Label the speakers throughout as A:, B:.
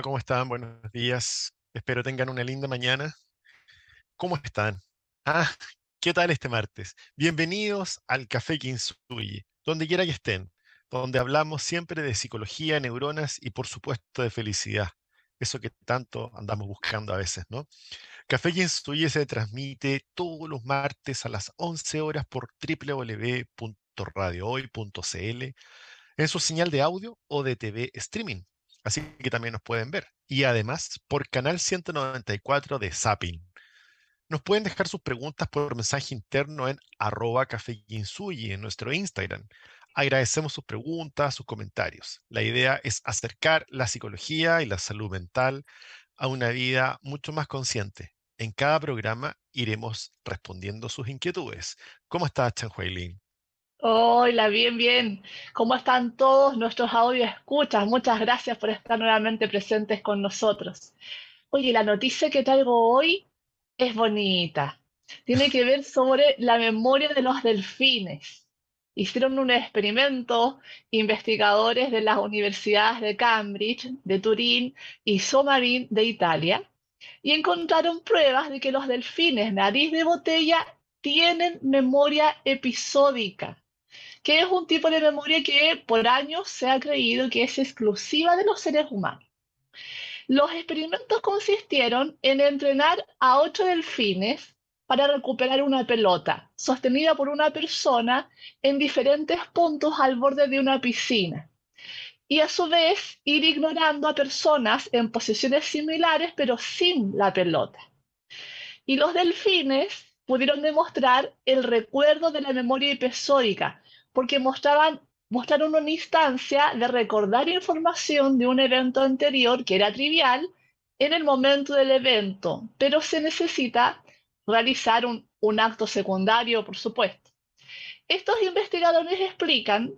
A: ¿cómo están? Buenos días. Espero tengan una linda mañana. ¿Cómo están? Ah, ¿qué tal este martes? Bienvenidos al Café Kinsuyi, donde quiera que estén, donde hablamos siempre de psicología, neuronas y por supuesto de felicidad. Eso que tanto andamos buscando a veces, ¿no? Café Kinsuyi se transmite todos los martes a las 11 horas por www.radiohoy.cl en su señal de audio o de TV streaming Así que también nos pueden ver. Y además por canal 194 de Zapping. Nos pueden dejar sus preguntas por mensaje interno en arroba en nuestro Instagram. Agradecemos sus preguntas, sus comentarios. La idea es acercar la psicología y la salud mental a una vida mucho más consciente. En cada programa iremos respondiendo sus inquietudes. ¿Cómo estás, Chan Huaylin?
B: Hola, bien, bien. ¿Cómo están todos nuestros audio escuchas? Muchas gracias por estar nuevamente presentes con nosotros. Oye, la noticia que traigo hoy es bonita. Tiene que ver sobre la memoria de los delfines. Hicieron un experimento investigadores de las universidades de Cambridge, de Turín y Somarin de Italia y encontraron pruebas de que los delfines nariz de botella tienen memoria episódica que es un tipo de memoria que por años se ha creído que es exclusiva de los seres humanos. Los experimentos consistieron en entrenar a ocho delfines para recuperar una pelota sostenida por una persona en diferentes puntos al borde de una piscina y a su vez ir ignorando a personas en posiciones similares pero sin la pelota. Y los delfines pudieron demostrar el recuerdo de la memoria episódica, porque mostraban, mostraron una instancia de recordar información de un evento anterior que era trivial en el momento del evento, pero se necesita realizar un, un acto secundario, por supuesto. Estos investigadores explican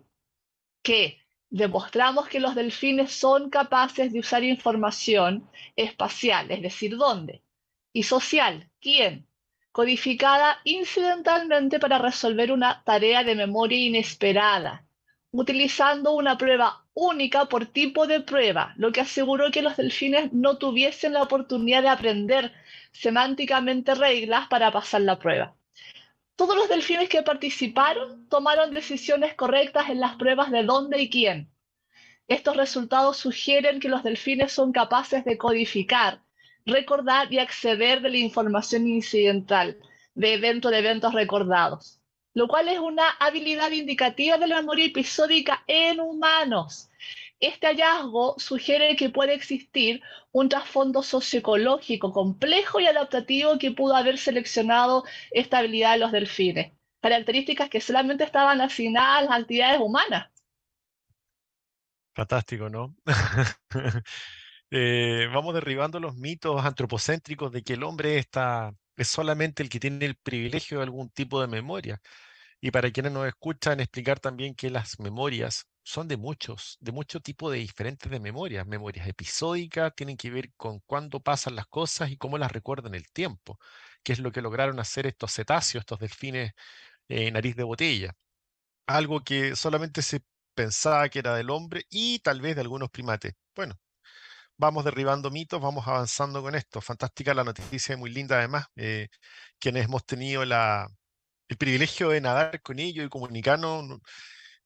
B: que demostramos que los delfines son capaces de usar información espacial, es decir, ¿dónde? Y social, ¿quién? Codificada incidentalmente para resolver una tarea de memoria inesperada, utilizando una prueba única por tipo de prueba, lo que aseguró que los delfines no tuviesen la oportunidad de aprender semánticamente reglas para pasar la prueba. Todos los delfines que participaron tomaron decisiones correctas en las pruebas de dónde y quién. Estos resultados sugieren que los delfines son capaces de codificar recordar y acceder de la información incidental de eventos de eventos recordados, lo cual es una habilidad indicativa de la memoria episódica en humanos. Este hallazgo sugiere que puede existir un trasfondo socioecológico complejo y adaptativo que pudo haber seleccionado esta habilidad de los delfines, características que solamente estaban asignadas a las actividades humanas.
A: Fantástico, ¿no? Eh, vamos derribando los mitos antropocéntricos de que el hombre está, es solamente el que tiene el privilegio de algún tipo de memoria. Y para quienes nos escuchan, explicar también que las memorias son de muchos, de mucho tipo de diferentes de memorias. Memorias episódicas tienen que ver con cuándo pasan las cosas y cómo las recuerdan el tiempo, que es lo que lograron hacer estos cetáceos, estos delfines eh, nariz de botella. Algo que solamente se pensaba que era del hombre y tal vez de algunos primates. Bueno, vamos derribando mitos, vamos avanzando con esto. Fantástica la noticia, muy linda además. Eh, quienes hemos tenido el privilegio de nadar con ellos y comunicarnos,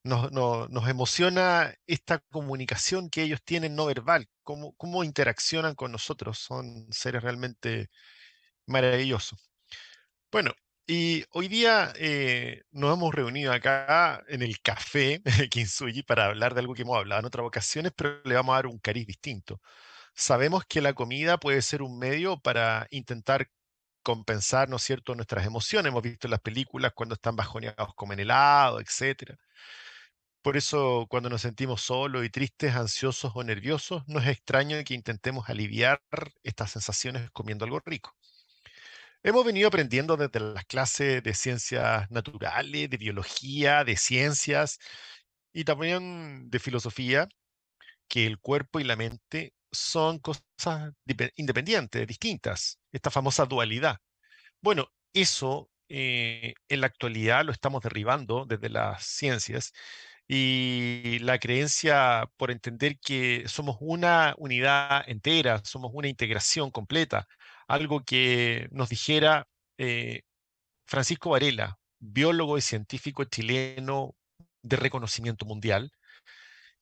A: nos, nos, emociona esta comunicación que ellos tienen no verbal, cómo, cómo interaccionan con nosotros. Son seres realmente maravillosos. Bueno, y hoy día eh, nos hemos reunido acá en el café Kinsuyi para hablar de algo que hemos hablado en otras ocasiones, pero le vamos a dar un cariz distinto. Sabemos que la comida puede ser un medio para intentar compensar, ¿no es cierto?, nuestras emociones. Hemos visto en las películas cuando están bajoneados comen helado, etc. Por eso, cuando nos sentimos solos y tristes, ansiosos o nerviosos, no es extraño que intentemos aliviar estas sensaciones comiendo algo rico. Hemos venido aprendiendo desde las clases de ciencias naturales, de biología, de ciencias y también de filosofía, que el cuerpo y la mente son cosas independientes, distintas, esta famosa dualidad. Bueno, eso eh, en la actualidad lo estamos derribando desde las ciencias y la creencia por entender que somos una unidad entera, somos una integración completa, algo que nos dijera eh, Francisco Varela, biólogo y científico chileno de reconocimiento mundial,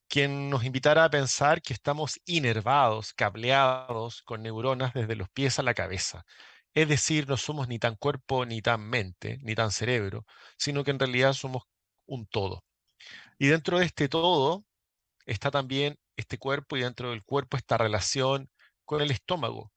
A: quien nos invitara a pensar que estamos inervados, cableados con neuronas desde los pies a la cabeza. Es decir, no somos ni tan cuerpo, ni tan mente, ni tan cerebro, sino que en realidad somos un todo. Y dentro de este todo está también este cuerpo y dentro del cuerpo esta relación con el estómago,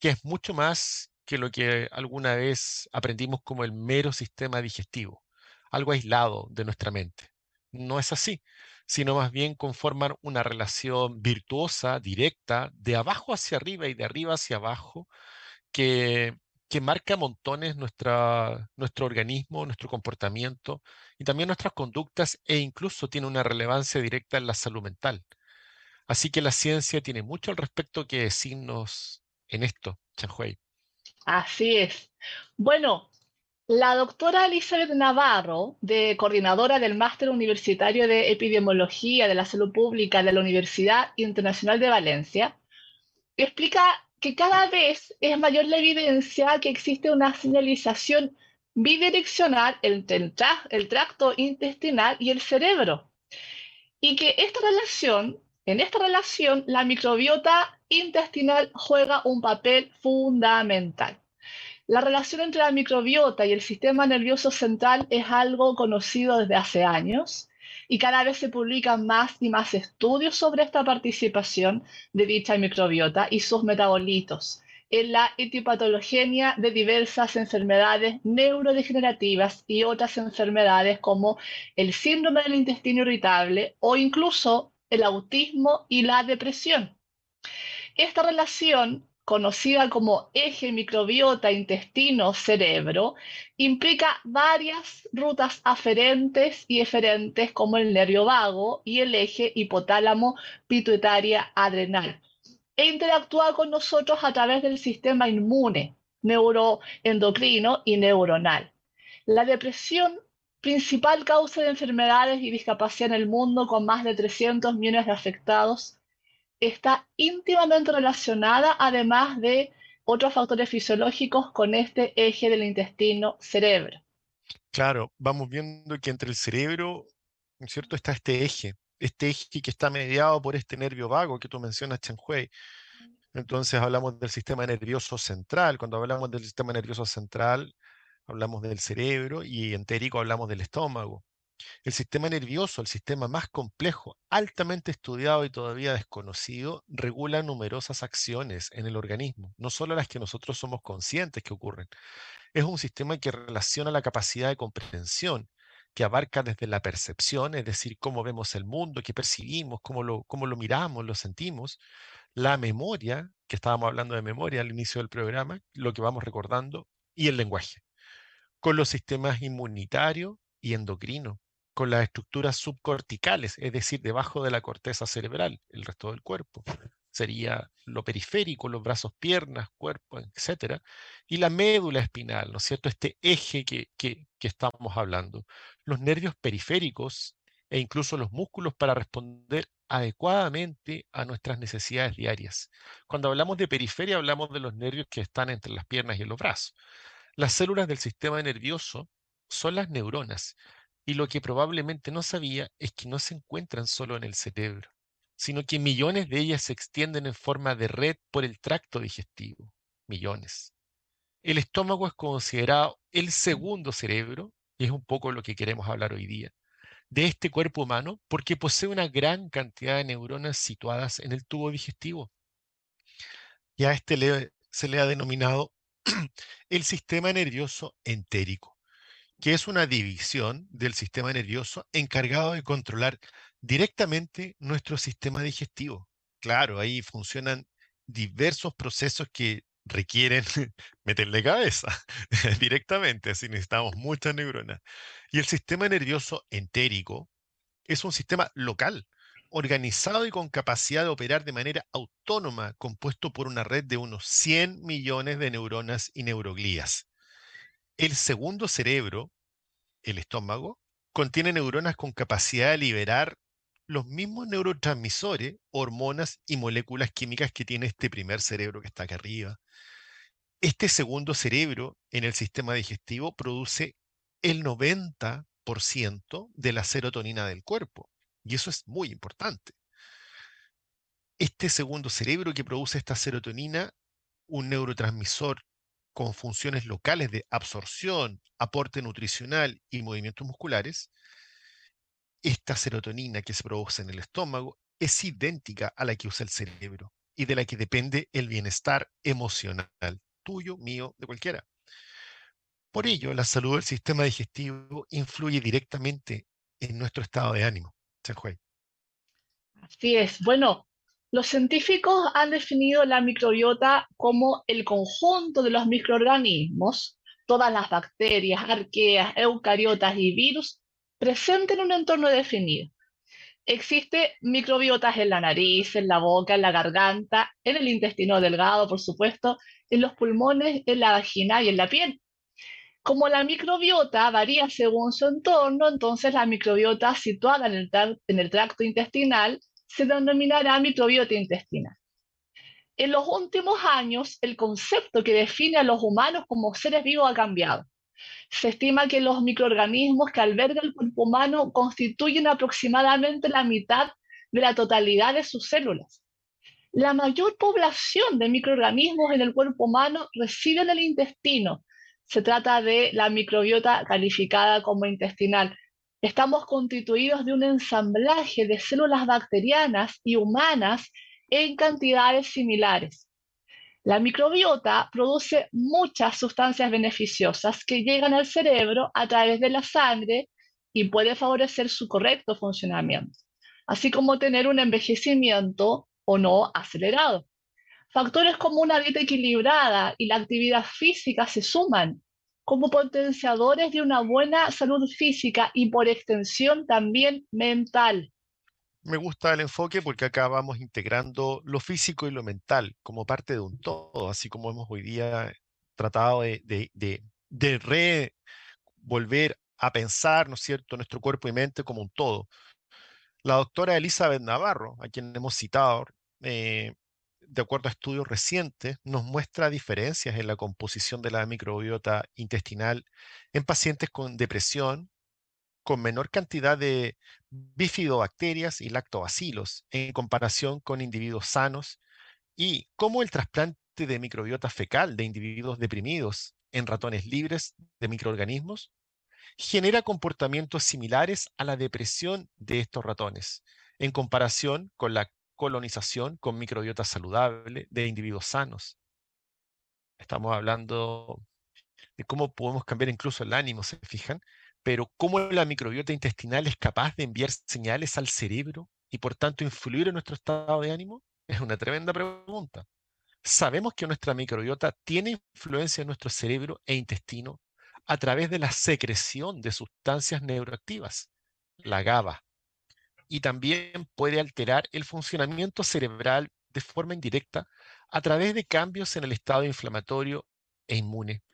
A: que es mucho más que lo que alguna vez aprendimos como el mero sistema digestivo, algo aislado de nuestra mente. No es así, sino más bien conforman una relación virtuosa, directa, de abajo hacia arriba y de arriba hacia abajo, que, marca montones nuestra, nuestro organismo, nuestro comportamiento y también nuestras conductas e incluso tiene una relevancia directa en la salud mental. Así que la ciencia tiene mucho al respecto que decirnos en esto, Chanhuey.
B: Así es. Bueno, la doctora Elizabeth Navarro, de coordinadora del Máster Universitario de Epidemiología de la Salud Pública de la Universidad Internacional de Valencia, explica que cada vez es mayor la evidencia que existe una señalización bidireccional entre el tracto intestinal y el cerebro. Y que esta relación, en esta relación, la microbiota intestinal juega un papel fundamental. La relación entre la microbiota y el sistema nervioso central es algo conocido desde hace años y cada vez se publican más y más estudios sobre esta participación de dicha microbiota y sus metabolitos en la etipatologenia de diversas enfermedades neurodegenerativas y otras enfermedades como el síndrome del intestino irritable o incluso el autismo y la depresión. Esta relación conocida como eje microbiota intestino-cerebro, implica varias rutas aferentes y eferentes como el nervio vago y el eje hipotálamo pituitaria adrenal e interactúa con nosotros a través del sistema inmune, neuroendocrino y neuronal. La depresión, principal causa de enfermedades y discapacidad en el mundo con más de 300 millones de afectados, está íntimamente relacionada, además de otros factores fisiológicos, con este eje del intestino-cerebro.
A: Claro, vamos viendo que entre el cerebro, cierto?, está este eje, este eje que está mediado por este nervio vago que tú mencionas, Chen Entonces hablamos del sistema nervioso central. Cuando hablamos del sistema nervioso central, hablamos del cerebro y entérico hablamos del estómago. El sistema nervioso, el sistema más complejo, altamente estudiado y todavía desconocido, regula numerosas acciones en el organismo, no solo las que nosotros somos conscientes que ocurren. Es un sistema que relaciona la capacidad de comprensión, que abarca desde la percepción, es decir, cómo vemos el mundo, qué percibimos, cómo lo, cómo lo miramos, lo sentimos, la memoria, que estábamos hablando de memoria al inicio del programa, lo que vamos recordando, y el lenguaje, con los sistemas inmunitario y endocrino, con las estructuras subcorticales, es decir, debajo de la corteza cerebral, el resto del cuerpo. Sería lo periférico, los brazos, piernas, cuerpo, etc. Y la médula espinal, ¿no es cierto? Este eje que, que, que estamos hablando. Los nervios periféricos e incluso los músculos para responder adecuadamente a nuestras necesidades diarias. Cuando hablamos de periferia, hablamos de los nervios que están entre las piernas y los brazos. Las células del sistema nervioso son las neuronas y lo que probablemente no sabía es que no se encuentran solo en el cerebro, sino que millones de ellas se extienden en forma de red por el tracto digestivo. Millones. El estómago es considerado el segundo cerebro, y es un poco lo que queremos hablar hoy día, de este cuerpo humano porque posee una gran cantidad de neuronas situadas en el tubo digestivo. Y a este se le ha denominado el sistema nervioso entérico que es una división del sistema nervioso encargado de controlar directamente nuestro sistema digestivo. Claro, ahí funcionan diversos procesos que requieren meterle cabeza directamente, así necesitamos muchas neuronas. Y el sistema nervioso entérico es un sistema local, organizado y con capacidad de operar de manera autónoma, compuesto por una red de unos 100 millones de neuronas y neuroglías. El segundo cerebro, el estómago, contiene neuronas con capacidad de liberar los mismos neurotransmisores, hormonas y moléculas químicas que tiene este primer cerebro que está acá arriba. Este segundo cerebro en el sistema digestivo produce el 90% de la serotonina del cuerpo. Y eso es muy importante. Este segundo cerebro que produce esta serotonina, un neurotransmisor con funciones locales de absorción, aporte nutricional y movimientos musculares, esta serotonina que se produce en el estómago es idéntica a la que usa el cerebro y de la que depende el bienestar emocional, tuyo, mío, de cualquiera. Por ello, la salud del sistema digestivo influye directamente en nuestro estado de ánimo.
B: Así es. Bueno, los científicos han definido la microbiota como el conjunto de los microorganismos, todas las bacterias, arqueas, eucariotas y virus presentes en un entorno definido. Existe microbiotas en la nariz, en la boca, en la garganta, en el intestino delgado, por supuesto, en los pulmones, en la vagina y en la piel. Como la microbiota varía según su entorno, entonces la microbiota situada en el, tracto intestinal se denominará microbiota intestinal. En los últimos años, el concepto que define a los humanos como seres vivos ha cambiado. Se estima que los microorganismos que alberga el cuerpo humano constituyen aproximadamente la mitad de la totalidad de sus células. La mayor población de microorganismos en el cuerpo humano reside en el intestino. Se trata de la microbiota calificada como intestinal, Estamos constituidos de un ensamblaje de células bacterianas y humanas en cantidades similares. La microbiota produce muchas sustancias beneficiosas que llegan al cerebro a través de la sangre y puede favorecer su correcto funcionamiento, así como tener un envejecimiento o no acelerado. Factores como una dieta equilibrada y la actividad física se suman como potenciadores de una buena salud física y por extensión también mental.
A: Me gusta el enfoque porque acá vamos integrando lo físico y lo mental como parte de un todo, así como hemos hoy día tratado de, de, de, volver a pensar, ¿no es cierto?, nuestro cuerpo y mente como un todo. La doctora Elizabeth Navarro, a quien hemos citado, eh, de acuerdo a estudios recientes, nos muestra diferencias en la composición de la microbiota intestinal en pacientes con depresión, con menor cantidad de bifidobacterias y lactobacilos en comparación con individuos sanos y cómo el trasplante de microbiota fecal de individuos deprimidos en ratones libres de microorganismos genera comportamientos similares a la depresión de estos ratones en comparación con la colonización con microbiota saludable de individuos sanos. Estamos hablando de cómo podemos cambiar incluso el ánimo, se fijan, pero cómo la microbiota intestinal es capaz de enviar señales al cerebro y por tanto influir en nuestro estado de ánimo, es una tremenda pregunta. Sabemos que nuestra microbiota tiene influencia en nuestro cerebro e intestino a través de la secreción de sustancias neuroactivas, la GABA, y también puede alterar el funcionamiento cerebral de forma indirecta a través de cambios en el estado inflamatorio e inmune,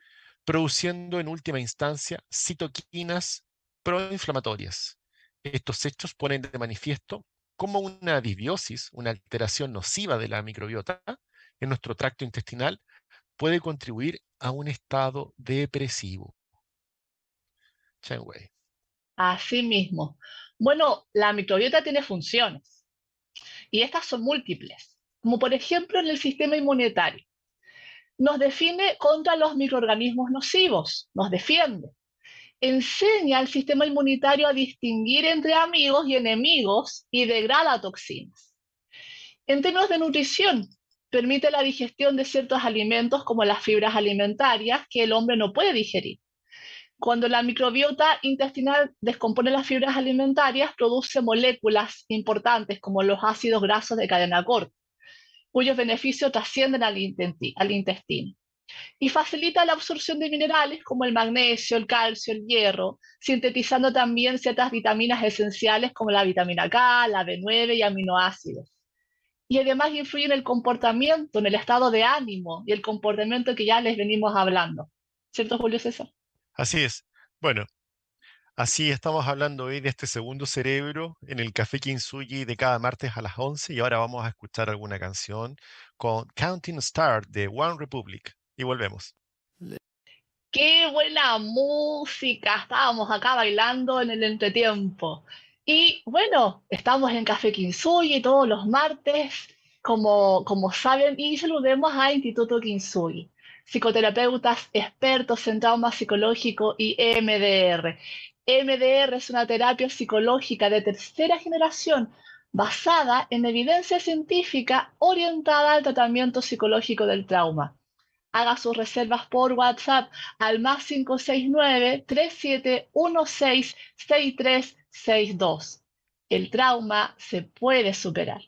A: produciendo en última instancia citoquinas proinflamatorias. Estos hechos ponen de manifiesto cómo una disbiosis, una alteración nociva de la microbiota en nuestro tracto intestinal, puede contribuir a un estado depresivo.
B: Así mismo. Bueno, la microbiota tiene funciones y estas son múltiples, como por ejemplo en el sistema inmunitario. Nos define contra los microorganismos nocivos, nos defiende. Enseña al sistema inmunitario a distinguir entre amigos y enemigos y degrada toxinas. En términos de nutrición, permite la digestión de ciertos alimentos como las fibras alimentarias que el hombre no puede digerir. Cuando la microbiota intestinal descompone las fibras alimentarias, produce moléculas importantes como los ácidos grasos de cadena corta, cuyos beneficios trascienden al, intestino. Y facilita la absorción de minerales como el magnesio, el calcio, el hierro, sintetizando también ciertas vitaminas esenciales como la vitamina K, la B9 y aminoácidos. Y además influye en el comportamiento, en el estado de ánimo y el comportamiento que ya les venimos hablando. ¿Cierto, Julio César?
A: Así es. Bueno, Así estamos hablando hoy de este segundo cerebro en el Café Kinsugi de cada martes a las 11 y ahora vamos a escuchar alguna canción con Counting Star de One Republic y volvemos.
B: Qué buena música, estábamos acá bailando en el entretiempo. Y bueno, estamos en Café Kinsugi todos los martes, como, como saben, y saludemos a Instituto Kinsugi psicoterapeutas expertos en trauma psicológico y EMDR. MDR es una terapia psicológica de tercera generación basada en evidencia científica orientada al tratamiento psicológico del trauma. Haga sus reservas por WhatsApp al más 569-3716-6362. El trauma se puede superar.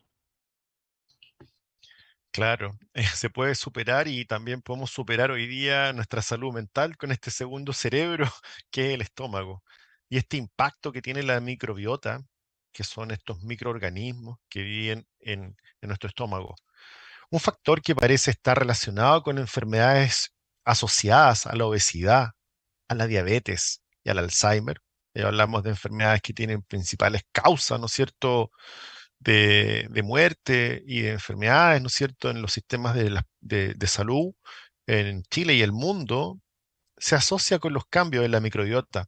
A: Claro, se puede superar y también podemos superar hoy día nuestra salud mental con este segundo cerebro que es el estómago y este impacto que tiene la microbiota, que son estos microorganismos que viven en, nuestro estómago. Un factor que parece estar relacionado con enfermedades asociadas a la obesidad, a la diabetes y al Alzheimer. Ya hablamos de enfermedades que tienen principales causas, ¿no es cierto?, de, muerte y de enfermedades, ¿no es cierto?, en los sistemas de, de salud en Chile y el mundo, se asocia con los cambios en la microbiota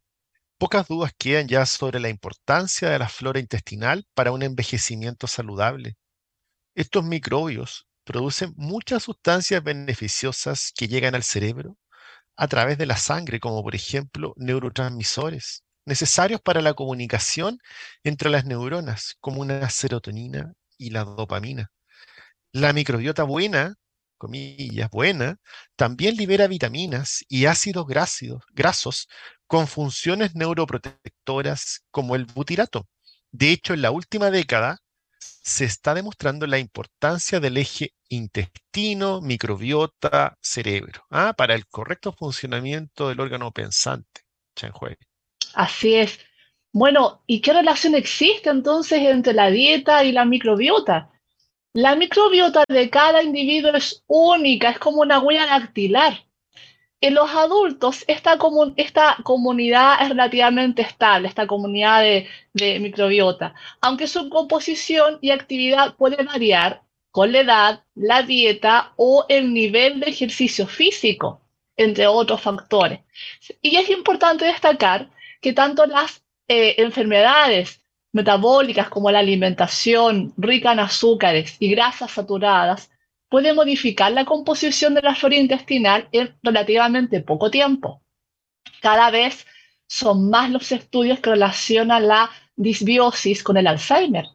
A: Pocas dudas quedan ya sobre la importancia de la flora intestinal para un envejecimiento saludable. Estos microbios producen muchas sustancias beneficiosas que llegan al cerebro a través de la sangre, como por ejemplo neurotransmisores, necesarios para la comunicación entre las neuronas, como una serotonina y la dopamina. La microbiota buena comillas, buena, también libera vitaminas y ácidos grasos con funciones neuroprotectoras como el butirato. De hecho, en la última década se está demostrando la importancia del eje intestino, microbiota, cerebro, ¿ah? para el correcto funcionamiento del órgano pensante.
B: Así es. Bueno, ¿y qué relación existe entonces entre la dieta y la microbiota? La microbiota de cada individuo es única, es como una huella dactilar. En los adultos, esta, comunidad es relativamente estable, esta comunidad de, de microbiota, aunque su composición y actividad puede variar con la edad, la dieta o el nivel de ejercicio físico, entre otros factores. Y es importante destacar que tanto las eh, enfermedades metabólicas como la alimentación rica en azúcares y grasas saturadas puede modificar la composición de la flora intestinal en relativamente poco tiempo. Cada vez son más los estudios que relacionan la disbiosis con el Alzheimer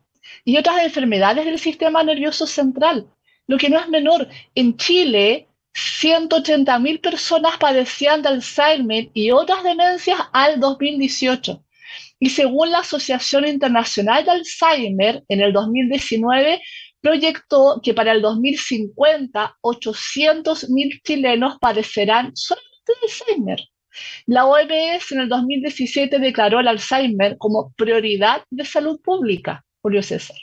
B: y otras enfermedades del sistema nervioso central. Lo que no es menor, en Chile 180.000 personas padecían de Alzheimer y otras demencias al 2018. Y según la Asociación Internacional de Alzheimer, en el 2019 proyectó que para el 2050 800.000 chilenos padecerán solamente de Alzheimer. La OMS en el 2017 declaró el Alzheimer como prioridad de salud pública, Julio César.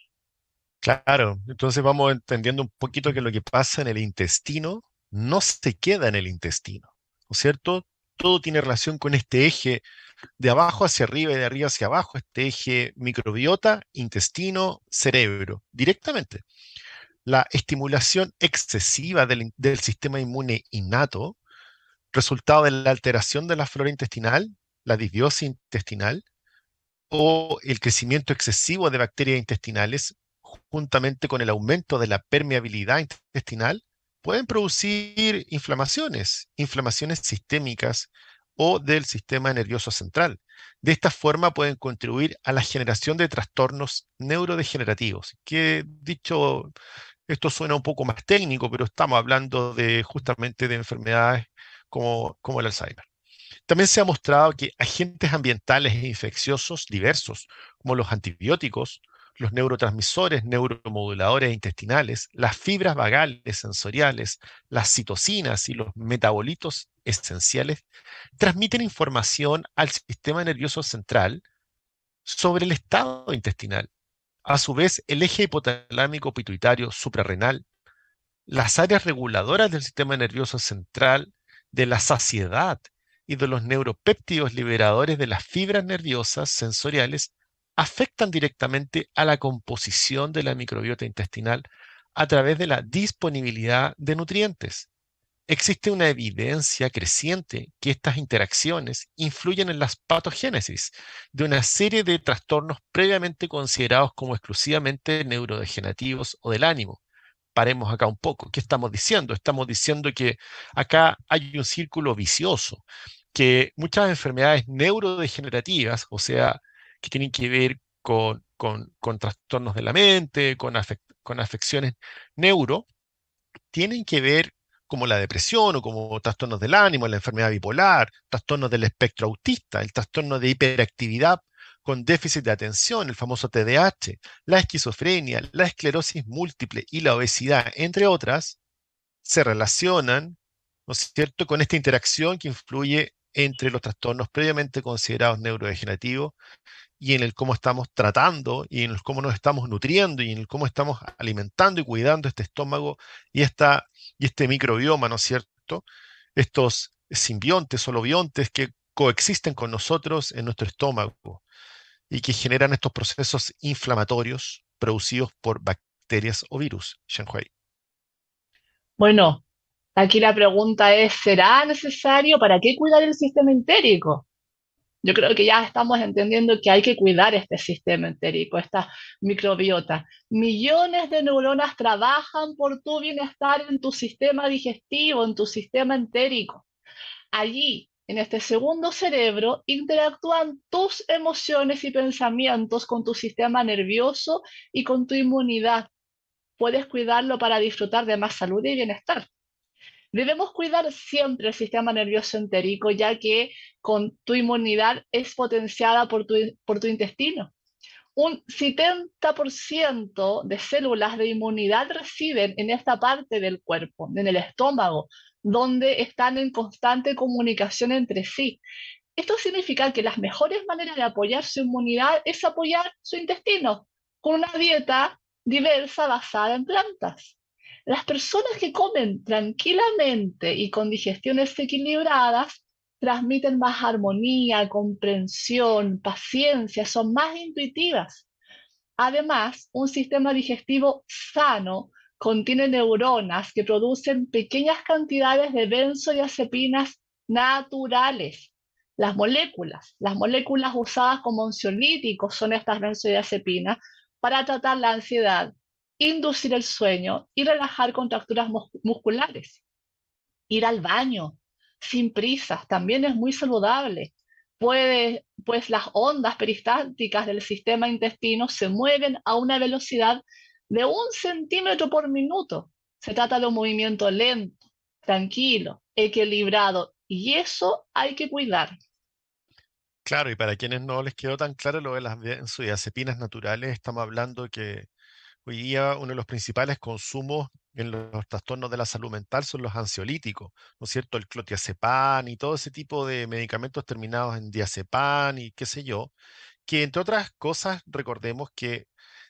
A: Claro, entonces vamos entendiendo un poquito que lo que pasa en el intestino no se queda en el intestino, ¿no es cierto? Todo tiene relación con este eje de abajo hacia arriba y de arriba hacia abajo, este eje microbiota, intestino, cerebro, directamente. La estimulación excesiva del, sistema inmune innato, resultado de la alteración de la flora intestinal, la disbiosis intestinal, o el crecimiento excesivo de bacterias intestinales, juntamente con el aumento de la permeabilidad intestinal, pueden producir inflamaciones, inflamaciones sistémicas, o del sistema nervioso central. De esta forma pueden contribuir a la generación de trastornos neurodegenerativos, que dicho, esto suena un poco más técnico, pero estamos hablando de justamente de enfermedades como, como el Alzheimer. También se ha mostrado que agentes ambientales e infecciosos diversos, como los antibióticos, los neurotransmisores, neuromoduladores intestinales, las fibras vagales sensoriales, las citocinas y los metabolitos esenciales, transmiten información al sistema nervioso central sobre el estado intestinal. A su vez, el eje hipotalámico pituitario suprarrenal, las áreas reguladoras del sistema nervioso central, de la saciedad y de los neuropéptidos liberadores de las fibras nerviosas sensoriales afectan directamente a la composición de la microbiota intestinal a través de la disponibilidad de nutrientes. Existe una evidencia creciente que estas interacciones influyen en las patogénesis de una serie de trastornos previamente considerados como exclusivamente neurodegenerativos o del ánimo. Paremos acá un poco. ¿Qué estamos diciendo? Estamos diciendo que acá hay un círculo vicioso, que muchas enfermedades neurodegenerativas, o sea, que tienen que ver con, trastornos de la mente, con, con afecciones neuro, tienen que ver como la depresión o como trastornos del ánimo, la enfermedad bipolar, trastornos del espectro autista, el trastorno de hiperactividad con déficit de atención, el famoso TDAH, la esquizofrenia, la esclerosis múltiple y la obesidad, entre otras, se relacionan, ¿no es cierto?, con esta interacción que influye entre los trastornos previamente considerados neurodegenerativos y en el cómo estamos tratando y en el cómo nos estamos nutriendo y en el cómo estamos alimentando y cuidando este estómago y, y este microbioma, ¿no es cierto? Estos simbiontes o lobiontes que coexisten con nosotros en nuestro estómago y que generan estos procesos inflamatorios producidos por bacterias o virus. Shanghai.
B: Bueno, aquí la pregunta es, ¿será necesario para qué cuidar el sistema entérico? Yo creo que ya estamos entendiendo que hay que cuidar este sistema entérico, esta microbiota. Millones de neuronas trabajan por tu bienestar en tu sistema digestivo, en tu sistema entérico. Allí, en este segundo cerebro, interactúan tus emociones y pensamientos con tu sistema nervioso y con tu inmunidad. Puedes cuidarlo para disfrutar de más salud y bienestar. Debemos cuidar siempre el sistema nervioso entérico, ya que con tu inmunidad es potenciada por tu, intestino. Un 70% de células de inmunidad residen en esta parte del cuerpo, en el estómago, donde están en constante comunicación entre sí. Esto significa que las mejores maneras de apoyar su inmunidad es apoyar su intestino con una dieta diversa basada en plantas. Las personas que comen tranquilamente y con digestiones equilibradas transmiten más armonía, comprensión, paciencia, son más intuitivas. Además, un sistema digestivo sano contiene neuronas que producen pequeñas cantidades de benzodiazepinas naturales. Las moléculas, las moléculas usadas como ansiolíticos son estas benzodiazepinas para tratar la ansiedad, inducir el sueño y relajar contracturas musculares. Ir al baño sin prisas también es muy saludable. Pues las ondas peristálticas del sistema intestino se mueven a una velocidad de un centímetro por minuto. Se trata de un movimiento lento, tranquilo, equilibrado y eso hay que cuidar.
A: Claro, y para quienes no les quedó tan claro lo de las benzodiazepinas naturales, estamos hablando que Hoy día uno de los principales consumos en los trastornos de la salud mental son los ansiolíticos, ¿no es cierto? El clotiazepam y todo ese tipo de medicamentos terminados en diazepam y qué sé yo, que entre otras cosas recordemos que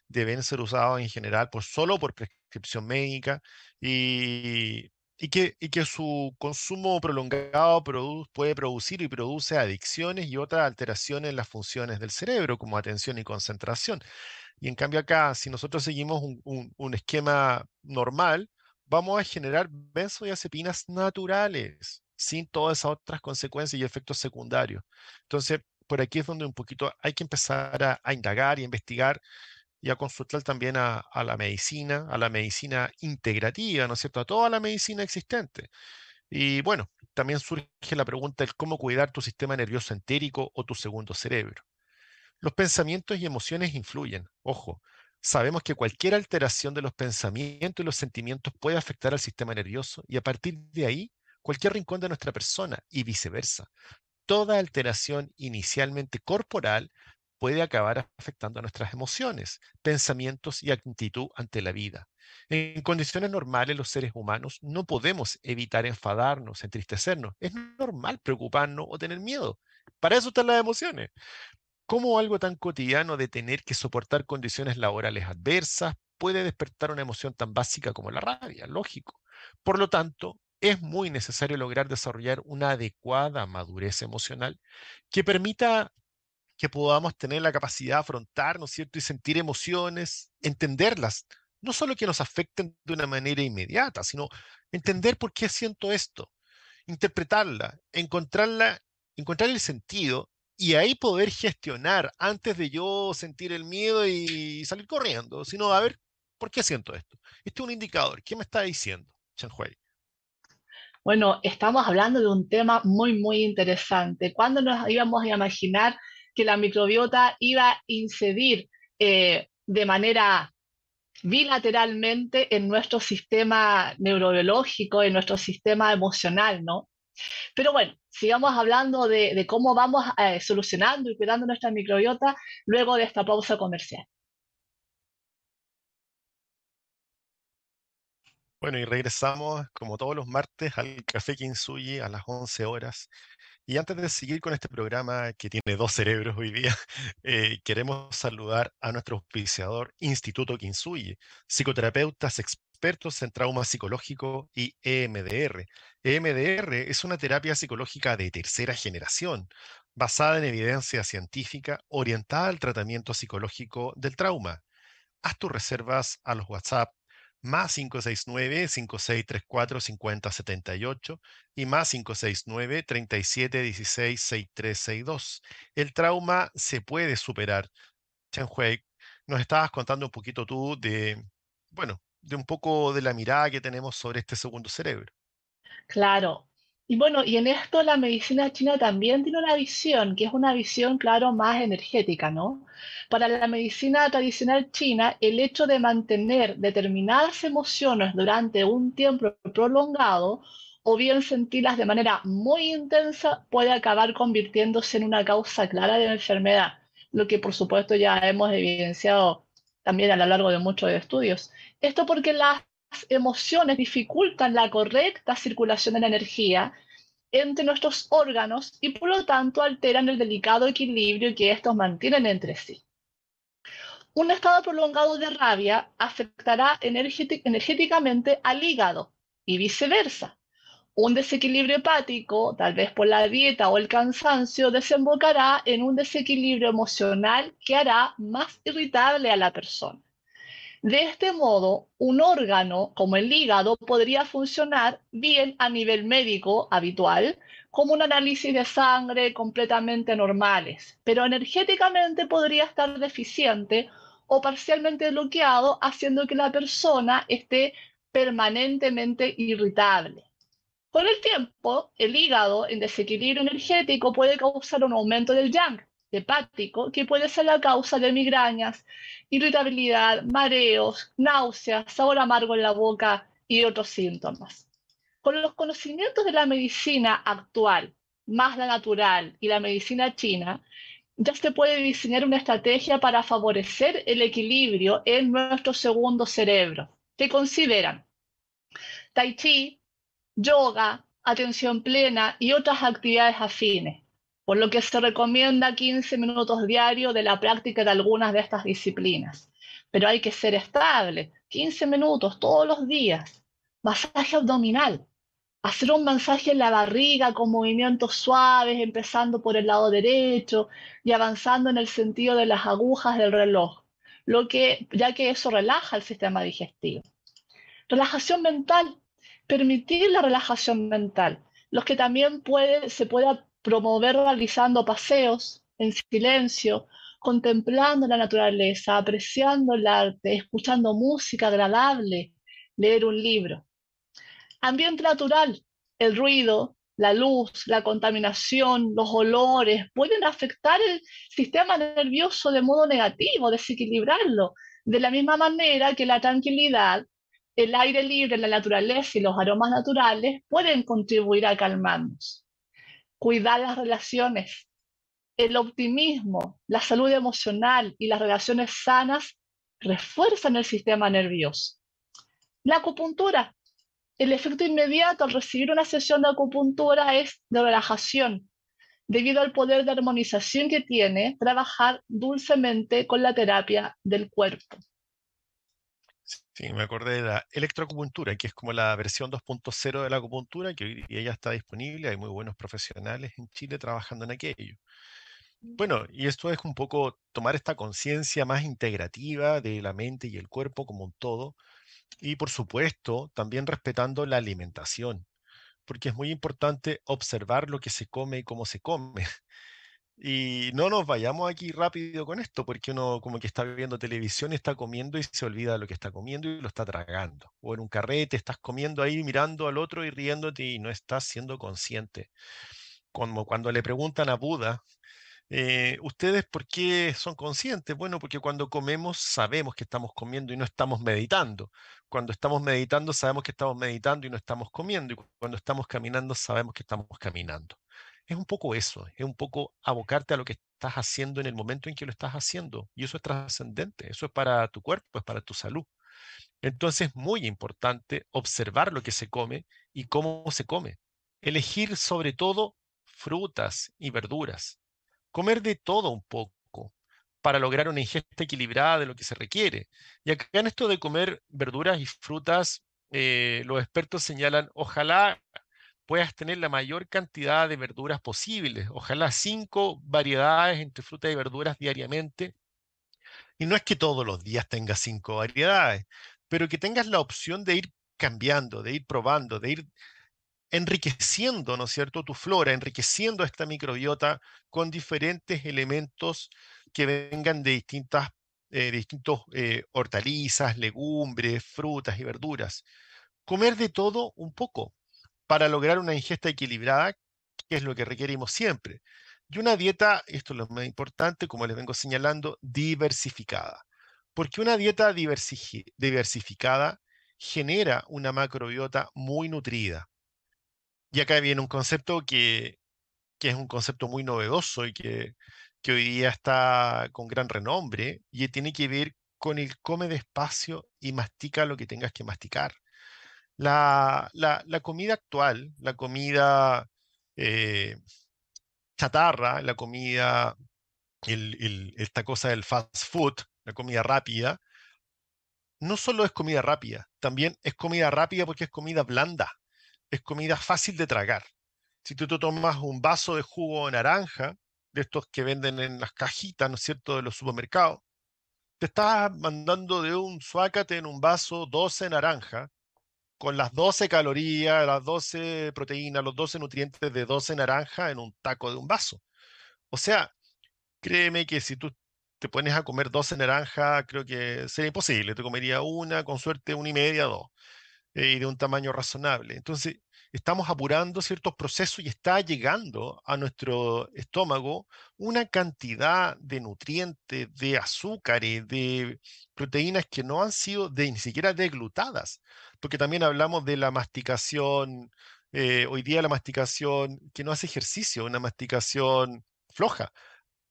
A: deben ser usados en general por, solo por prescripción médica y, que, y que su consumo prolongado puede producir y produce adicciones y otras alteraciones en las funciones del cerebro, como atención y concentración. Y en cambio acá, si nosotros seguimos un, esquema normal, vamos a generar benzodiazepinas naturales, sin todas esas otras consecuencias y efectos secundarios. Entonces, por aquí es donde un poquito hay que empezar a, indagar y a investigar y a consultar también a, a, la medicina, a la medicina integrativa, ¿no es cierto? A toda la medicina existente. Y bueno, también surge la pregunta de cómo cuidar tu sistema nervioso entérico o tu segundo cerebro. Los pensamientos y emociones influyen, ojo. Sabemos que cualquier alteración de los pensamientos y los sentimientos puede afectar al sistema nervioso y a partir de ahí cualquier rincón de nuestra persona y viceversa. Toda alteración inicialmente corporal puede acabar afectando a nuestras emociones, pensamientos y actitud ante la vida. En condiciones normales, los seres humanos no podemos evitar enfadarnos, entristecernos. Es normal preocuparnos o tener miedo. Para eso están las emociones. ¿Cómo algo tan cotidiano de tener que soportar condiciones laborales adversas puede despertar una emoción tan básica como la rabia? Lógico. Por lo tanto, es muy necesario lograr desarrollar una adecuada madurez emocional que permita que podamos tener la capacidad de afrontar, ¿no es cierto?, y sentir emociones, entenderlas, no solo que nos afecten de una manera inmediata, sino entender por qué siento esto, interpretarla, encontrarla, encontrar el sentido y ahí poder gestionar antes de yo sentir el miedo y salir corriendo, sino a ver, ¿por qué siento esto? Este es un indicador. ¿Qué me está diciendo, Hui?
B: Bueno, estamos hablando de un tema muy, muy interesante. ¿Cuándo nos íbamos a imaginar que la microbiota iba a incidir eh, de manera bilateralmente en nuestro sistema neurobiológico, en nuestro sistema emocional, ¿no? Pero bueno, sigamos hablando de, cómo vamos eh, solucionando y cuidando nuestra microbiota luego de esta pausa comercial.
A: Bueno, y regresamos como todos los martes al Café Kinsuyi a las 11 horas. Y antes de seguir con este programa que tiene dos cerebros hoy día, eh, queremos saludar a nuestro auspiciador Instituto Kinsuyi, psicoterapeutas expertos en trauma psicológico y EMDR. EMDR es una terapia psicológica de tercera generación, basada en evidencia científica orientada al tratamiento psicológico del trauma. Haz tus reservas a los WhatsApp más 569-5634-5078 y más 569-3716-6362. El trauma se puede superar. Chen Hui, nos estabas contando un poquito tú de, bueno, de un poco de la mirada que tenemos sobre este segundo cerebro.
B: Claro, y bueno, y en esto la medicina china también tiene una visión, que es una visión, claro, más energética, ¿no? Para la medicina tradicional china, el hecho de mantener determinadas emociones durante un tiempo prolongado o bien sentirlas de manera muy intensa puede acabar convirtiéndose en una causa clara de la enfermedad, lo que por supuesto ya hemos evidenciado también a lo largo de muchos estudios. Esto porque las emociones dificultan la correcta circulación de la energía entre nuestros órganos y por lo tanto alteran el delicado equilibrio que estos mantienen entre sí. Un estado prolongado de rabia afectará energéticamente al hígado y viceversa. Un desequilibrio hepático, tal vez por la dieta o el cansancio, desembocará en un desequilibrio emocional que hará más irritable a la persona. De este modo, un órgano como el hígado podría funcionar bien a nivel médico habitual, como un análisis de sangre completamente normales, pero energéticamente podría estar deficiente o parcialmente bloqueado, haciendo que la persona esté permanentemente irritable. Con el tiempo, el hígado en desequilibrio energético puede causar un aumento del yang, hepático que puede ser la causa de migrañas, irritabilidad, mareos, náuseas, sabor amargo en la boca y otros síntomas. Con los conocimientos de la medicina actual, más la natural y la medicina china, ya se puede diseñar una estrategia para favorecer el equilibrio en nuestro segundo cerebro, que consideran tai chi, yoga, atención plena y otras actividades afines por lo que se recomienda 15 minutos diarios de la práctica de algunas de estas disciplinas. Pero hay que ser estable, 15 minutos todos los días. Masaje abdominal, hacer un masaje en la barriga con movimientos suaves, empezando por el lado derecho y avanzando en el sentido de las agujas del reloj, lo que, ya que eso relaja el sistema digestivo. Relajación mental, permitir la relajación mental, los que también se pueda promover realizando paseos en silencio, contemplando la naturaleza, apreciando el arte, escuchando música agradable, leer un libro. Ambiente natural, el ruido, la luz, la contaminación, los olores pueden afectar el sistema nervioso de modo negativo, desequilibrarlo, de la misma manera que la tranquilidad, el aire libre, la naturaleza y los aromas naturales pueden contribuir a calmarnos cuidar las relaciones, el optimismo, la salud emocional y las relaciones sanas refuerzan el sistema nervioso. La acupuntura. El efecto inmediato al recibir una sesión de acupuntura es de relajación, debido al poder de armonización que tiene trabajar dulcemente con la terapia del cuerpo.
A: Sí, me acordé de la electroacupuntura, que es como la versión 2.0 de la acupuntura, que hoy día ya está disponible. Hay muy buenos profesionales en Chile trabajando en aquello. Bueno, y esto es un poco tomar esta conciencia más integrativa de la mente y el cuerpo como un todo, y por supuesto, también respetando la alimentación, porque es muy importante observar lo que se come y cómo se come. Y no nos vayamos aquí rápido con esto, porque uno como que está viendo televisión y está comiendo y se olvida de lo que está comiendo y lo está tragando. O en un carrete estás comiendo ahí mirando al otro y riéndote y no estás siendo consciente. Como cuando le preguntan a Buda, eh, ¿ustedes por qué son conscientes? Bueno, porque cuando comemos sabemos que estamos comiendo y no estamos meditando. Cuando estamos meditando sabemos que estamos meditando y no estamos comiendo. Y cuando estamos caminando sabemos que estamos caminando. Es un poco eso, es un poco abocarte a lo que estás haciendo en el momento en que lo estás haciendo. Y eso es trascendente, eso es para tu cuerpo, es para tu salud. Entonces es muy importante observar lo que se come y cómo se come. Elegir sobre todo frutas y verduras. Comer de todo un poco para lograr una ingesta equilibrada de lo que se requiere. Y acá en esto de comer verduras y frutas, eh, los expertos señalan, ojalá puedas tener la mayor cantidad de verduras posibles. Ojalá cinco variedades entre frutas y verduras diariamente. Y no es que todos los días tengas cinco variedades, pero que tengas la opción de ir cambiando, de ir probando, de ir enriqueciendo, ¿no es cierto?, tu flora, enriqueciendo esta microbiota con diferentes elementos que vengan de distintas, eh, distintos eh, hortalizas, legumbres, frutas y verduras. Comer de todo un poco para lograr una ingesta equilibrada, que es lo que requerimos siempre. Y una dieta, esto es lo más importante, como les vengo señalando, diversificada. Porque una dieta diversificada genera una macrobiota muy nutrida. Y acá viene un concepto que, es un concepto muy novedoso y que hoy día está con gran renombre y tiene que ver con el come despacio y mastica lo que tengas que masticar. La, la, comida actual, la comida eh, chatarra, la comida, esta cosa del fast food, la comida rápida, no solo es comida rápida, también es comida rápida porque es comida blanda, es comida fácil de tragar. Si tú te tomas un vaso de jugo de naranja, de estos que venden en las cajitas, ¿no es cierto?, de los supermercados, te estás mandando de un suácate en un vaso 12 naranja, con las 12 calorías, las 12 proteínas, los 12 nutrientes de 12 naranjas en un taco de un vaso. O sea, créeme que si tú te pones a comer 12 naranjas, creo que sería imposible. Te comería una, con suerte una y media, dos, eh, y de un tamaño razonable. Entonces, estamos apurando ciertos procesos y está llegando a nuestro estómago una cantidad de nutrientes, de azúcares, de proteínas que no han sido ni siquiera deglutadas, porque también hablamos de la masticación, eh, hoy día la masticación que no hace ejercicio, una masticación floja.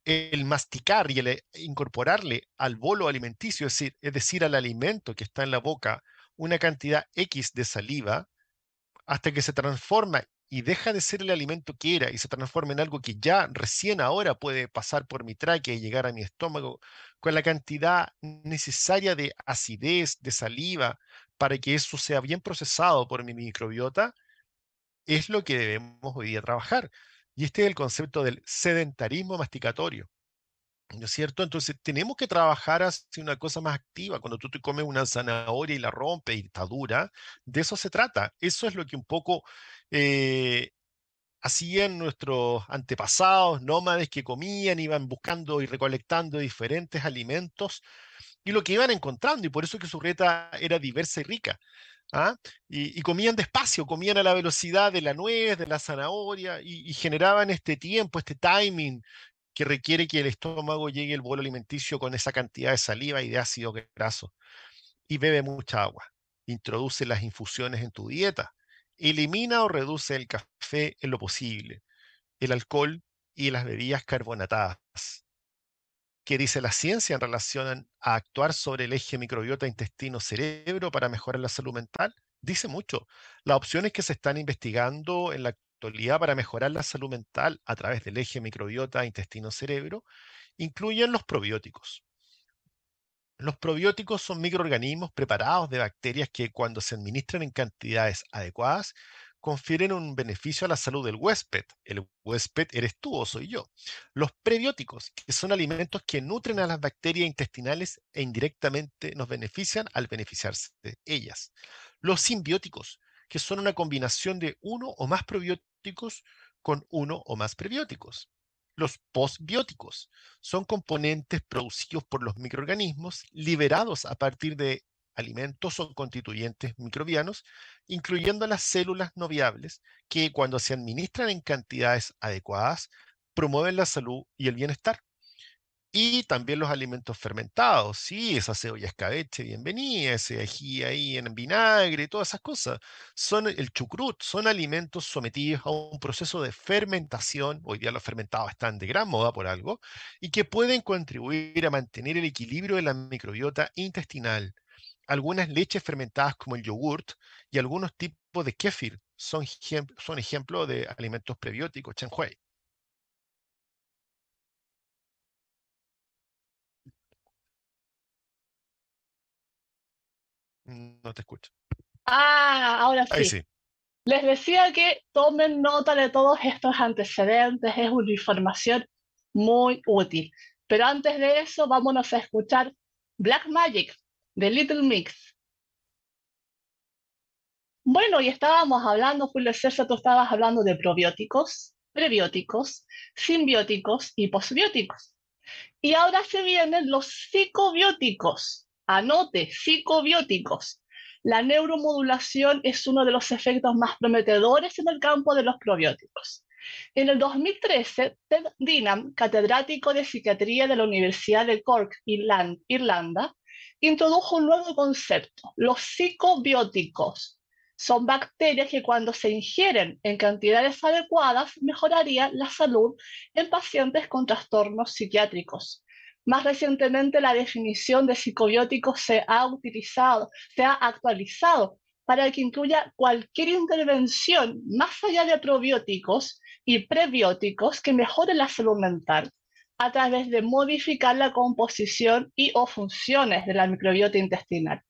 A: El masticar y el eh, incorporarle al bolo alimenticio, es decir, es decir, al alimento que está en la boca, una cantidad X de saliva, hasta que se transforma y deja de ser el alimento que era y se transforma en algo que ya recién ahora puede pasar por mi tráquea y llegar a mi estómago con la cantidad necesaria de acidez, de saliva, para que eso sea bien procesado por mi microbiota, es lo que debemos hoy día trabajar. Y este es el concepto del sedentarismo masticatorio. ¿No es cierto? Entonces tenemos que trabajar hacia una cosa más activa. Cuando tú te comes una zanahoria y la rompes y está dura, de eso se trata. Eso es lo que un poco eh, hacían nuestros antepasados, nómades que comían, iban buscando y recolectando diferentes alimentos y lo que iban encontrando. Y por eso que su reta era diversa y rica. ¿ah? Y, comían despacio, comían a la velocidad de la nuez, de la zanahoria, y, y, generaban este tiempo, este timing que requiere que el estómago llegue el bolo alimenticio con esa cantidad de saliva y de ácido graso. Y bebe mucha agua. Introduce las infusiones en tu dieta. Elimina o reduce el café en lo posible, el alcohol y las bebidas carbonatadas. ¿Qué dice la ciencia en relación a actuar sobre el eje microbiota intestino-cerebro para mejorar la salud mental? Dice mucho. Las opciones que se están investigando en la para mejorar la salud mental a través del eje microbiota intestino-cerebro incluyen los probióticos. Los probióticos son microorganismos preparados de bacterias que cuando se administran en cantidades adecuadas confieren un beneficio a la salud del huésped. El huésped eres tú o soy yo. Los prebióticos, que son alimentos que nutren a las bacterias intestinales e indirectamente nos benefician al beneficiarse de ellas. Los simbióticos, que son una combinación de uno o más probióticos con uno o más prebióticos. Los postbióticos son componentes producidos por los microorganismos liberados a partir de alimentos o constituyentes microbianos, incluyendo las células no viables, que cuando se administran en cantidades adecuadas, promueven la salud y el bienestar. Y también los alimentos fermentados, sí, esa cebolla escabeche, bienvenida, ese ají ahí en vinagre, todas esas cosas. Son el chucrut, son alimentos sometidos a un proceso de fermentación, hoy día los fermentados están de gran moda por algo, y que pueden contribuir a mantener el equilibrio de la microbiota intestinal. Algunas leches fermentadas como el yogurt y algunos tipos de kéfir son, son ejemplos de alimentos prebióticos, chenhui. No te escucho.
B: Ah, ahora
A: Ahí
B: sí. Les decía que tomen nota de todos estos antecedentes, es una información muy útil. Pero antes de eso, vámonos a escuchar Black Magic de Little Mix. Bueno, y estábamos hablando, Julio César, tú estabas hablando de probióticos, prebióticos, simbióticos y posbióticos. Y ahora se vienen los psicobióticos. Anote, psicobióticos. La neuromodulación es uno de los efectos más prometedores en el campo de los probióticos. En el 2013, Ted Dinham, catedrático de psiquiatría de la Universidad de Cork, Irlanda, introdujo un nuevo concepto, los psicobióticos. Son bacterias que cuando se ingieren en cantidades adecuadas mejorarían la salud en pacientes con trastornos psiquiátricos. Más recientemente, la definición de psicobióticos se ha utilizado, se ha actualizado para que incluya cualquier intervención más allá de probióticos y prebióticos que mejore la salud mental a través de modificar la composición y o funciones de la microbiota intestinal.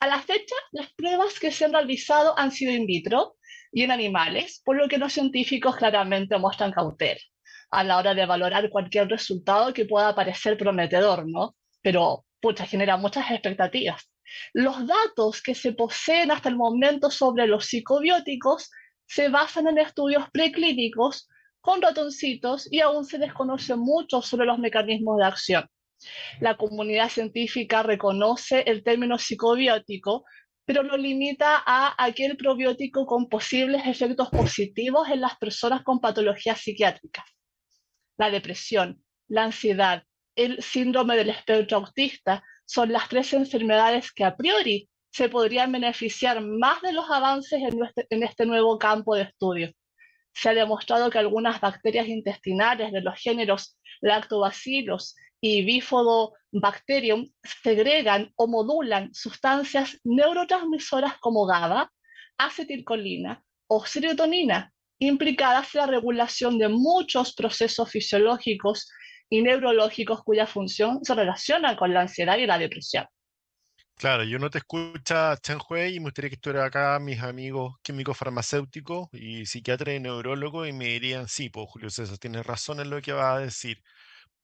B: A la fecha, las pruebas que se han realizado han sido in vitro y en animales, por lo que los científicos claramente muestran cautela a la hora de valorar cualquier resultado que pueda parecer prometedor, ¿no? Pero, pucha, genera muchas expectativas. Los datos que se poseen hasta el momento sobre los psicobióticos se basan en estudios preclínicos con ratoncitos y aún se desconoce mucho sobre los mecanismos de acción. La comunidad científica reconoce el término psicobiótico, pero lo limita a aquel probiótico con posibles efectos positivos en las personas con patologías psiquiátricas la depresión, la ansiedad, el síndrome del espectro autista son las tres enfermedades que a priori se podrían beneficiar más de los avances en, este nuevo campo de estudio. Se ha demostrado que algunas bacterias intestinales de los géneros lactobacillus y bifidobacterium segregan o modulan sustancias neurotransmisoras como GABA, acetilcolina o serotonina, implicadas en la regulación de muchos procesos fisiológicos y neurológicos cuya función se relaciona con la ansiedad y la depresión.
A: Claro, yo no te escucha Chen Hui y me gustaría que estuvieran acá mis amigos químicos farmacéuticos y psiquiatras y neurólogos y me dirían, sí, pues Julio César, tienes razón en lo que va a decir.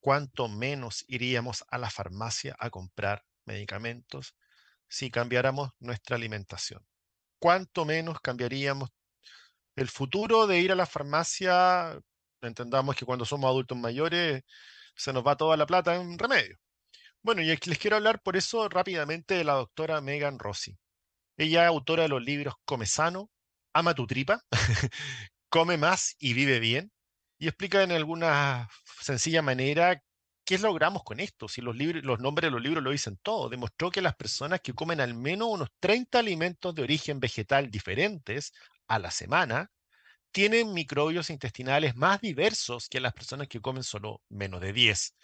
A: ¿Cuánto menos iríamos a la farmacia a comprar medicamentos si cambiáramos nuestra alimentación? ¿Cuánto menos cambiaríamos el futuro de ir a la farmacia, entendamos que cuando somos adultos mayores se nos va toda la plata en remedio. Bueno, y les quiero hablar por eso rápidamente de la doctora Megan Rossi. Ella es autora de los libros Come sano, Ama tu tripa, Come más y vive bien, y explica en alguna sencilla manera qué logramos con esto. Si los, libros, los nombres de los libros lo dicen todo, demostró que las personas que comen al menos unos 30 alimentos de origen vegetal diferentes a la semana, tienen microbios intestinales más diversos que las personas que comen solo menos de 10.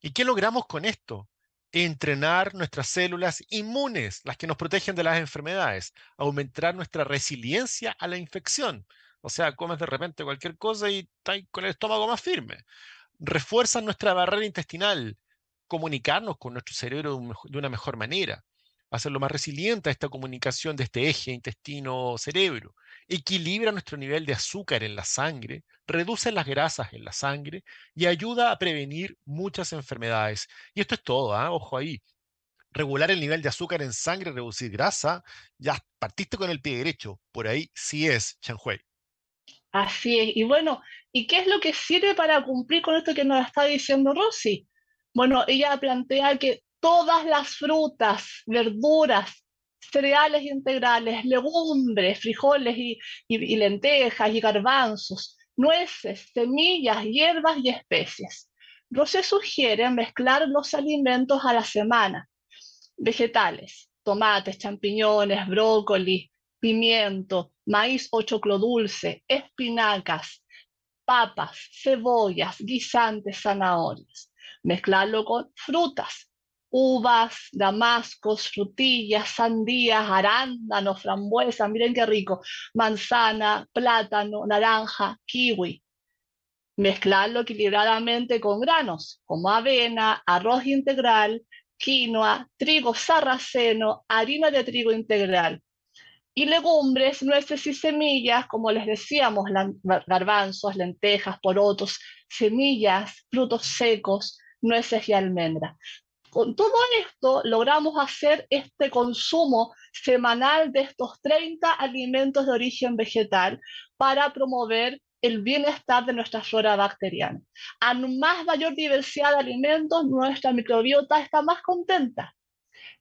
A: ¿Y qué logramos con esto? Entrenar nuestras células inmunes, las que nos protegen de las enfermedades, aumentar nuestra resiliencia a la infección. O sea, comes de repente cualquier cosa y estás con el estómago más firme. Refuerzan nuestra barrera intestinal, comunicarnos con nuestro cerebro de una mejor manera, hacerlo más resiliente a esta comunicación de este eje intestino-cerebro, equilibra nuestro nivel de azúcar en la sangre, reduce las grasas en la sangre y ayuda a prevenir muchas enfermedades. Y esto es todo, ¿ah? ojo ahí. Regular el nivel de azúcar en sangre, reducir grasa, ya partiste con el pie derecho, por ahí sí es Shanhui.
B: Así es. Y bueno, ¿y qué es lo que sirve para cumplir con esto que nos está diciendo Rosy? Bueno, ella plantea que todas las frutas, verduras, cereales integrales, legumbres, frijoles y, lentejas y garbanzos, nueces, semillas, hierbas y especies. Rosy sugiere mezclar los alimentos a la semana. Vegetales, tomates, champiñones, brócoli, pimiento, maíz o choclo dulce, espinacas, papas, cebollas, guisantes, zanahorias. Mezclarlo con frutas, uvas, damascos, frutillas, sandías, arándanos, frambuesas, miren qué rico, manzana, plátano, naranja, kiwi. Mezclarlo equilibradamente con granos como avena, arroz integral, quinoa, trigo sarraceno, harina de trigo integral, y legumbres, nueces y semillas, como les decíamos, garbanzos, lentejas, porotos, semillas, frutos secos, nueces y almendras. Con todo esto logramos hacer este consumo semanal de estos 30 alimentos de origen vegetal para promover el bienestar de nuestra flora bacteriana. A más mayor diversidad de alimentos, nuestra microbiota está más contenta.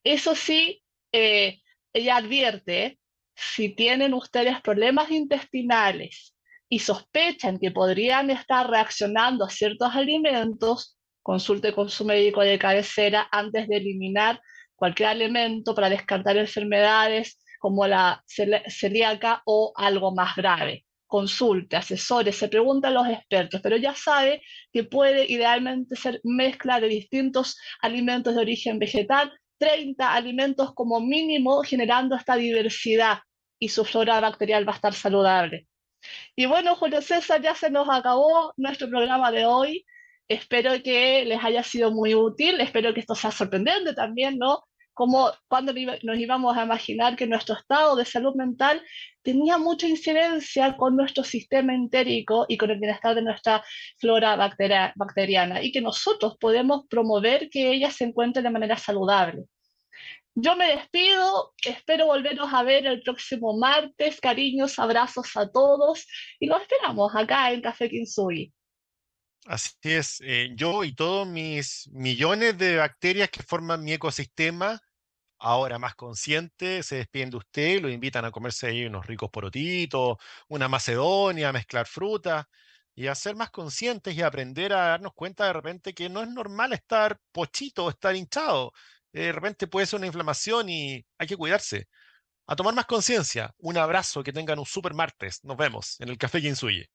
B: Eso sí, eh, ella advierte, si tienen ustedes problemas intestinales y sospechan que podrían estar reaccionando a ciertos alimentos, consulte con su médico de cabecera antes de eliminar cualquier alimento para descartar enfermedades como la celíaca o algo más grave. Consulte, asesores, se pregunta a los expertos, pero ya sabe que puede idealmente ser mezcla de distintos alimentos de origen vegetal 30 alimentos como mínimo, generando esta diversidad y su flora bacterial va a estar saludable. Y bueno, Julio César, ya se nos acabó nuestro programa de hoy. Espero que les haya sido muy útil, espero que esto sea sorprendente también, ¿no? Como cuando nos íbamos a imaginar que nuestro estado de salud mental tenía mucha incidencia con nuestro sistema entérico y con el bienestar de nuestra flora bacteriana y que nosotros podemos promover que ella se encuentre de manera saludable. Yo me despido, espero volvernos a ver el próximo martes. Cariños, abrazos a todos y los esperamos acá en Café Kinsui.
A: Así es, eh, yo y todos mis millones de bacterias que forman mi ecosistema, ahora más consciente, se despiden de usted, lo invitan a comerse ahí unos ricos porotitos, una macedonia, mezclar frutas y a ser más conscientes y aprender a darnos cuenta de repente que no es normal estar pochito, estar hinchado de repente puede ser una inflamación y hay que cuidarse. A tomar más conciencia. Un abrazo, que tengan un super martes. Nos vemos en el Café Kinsuye.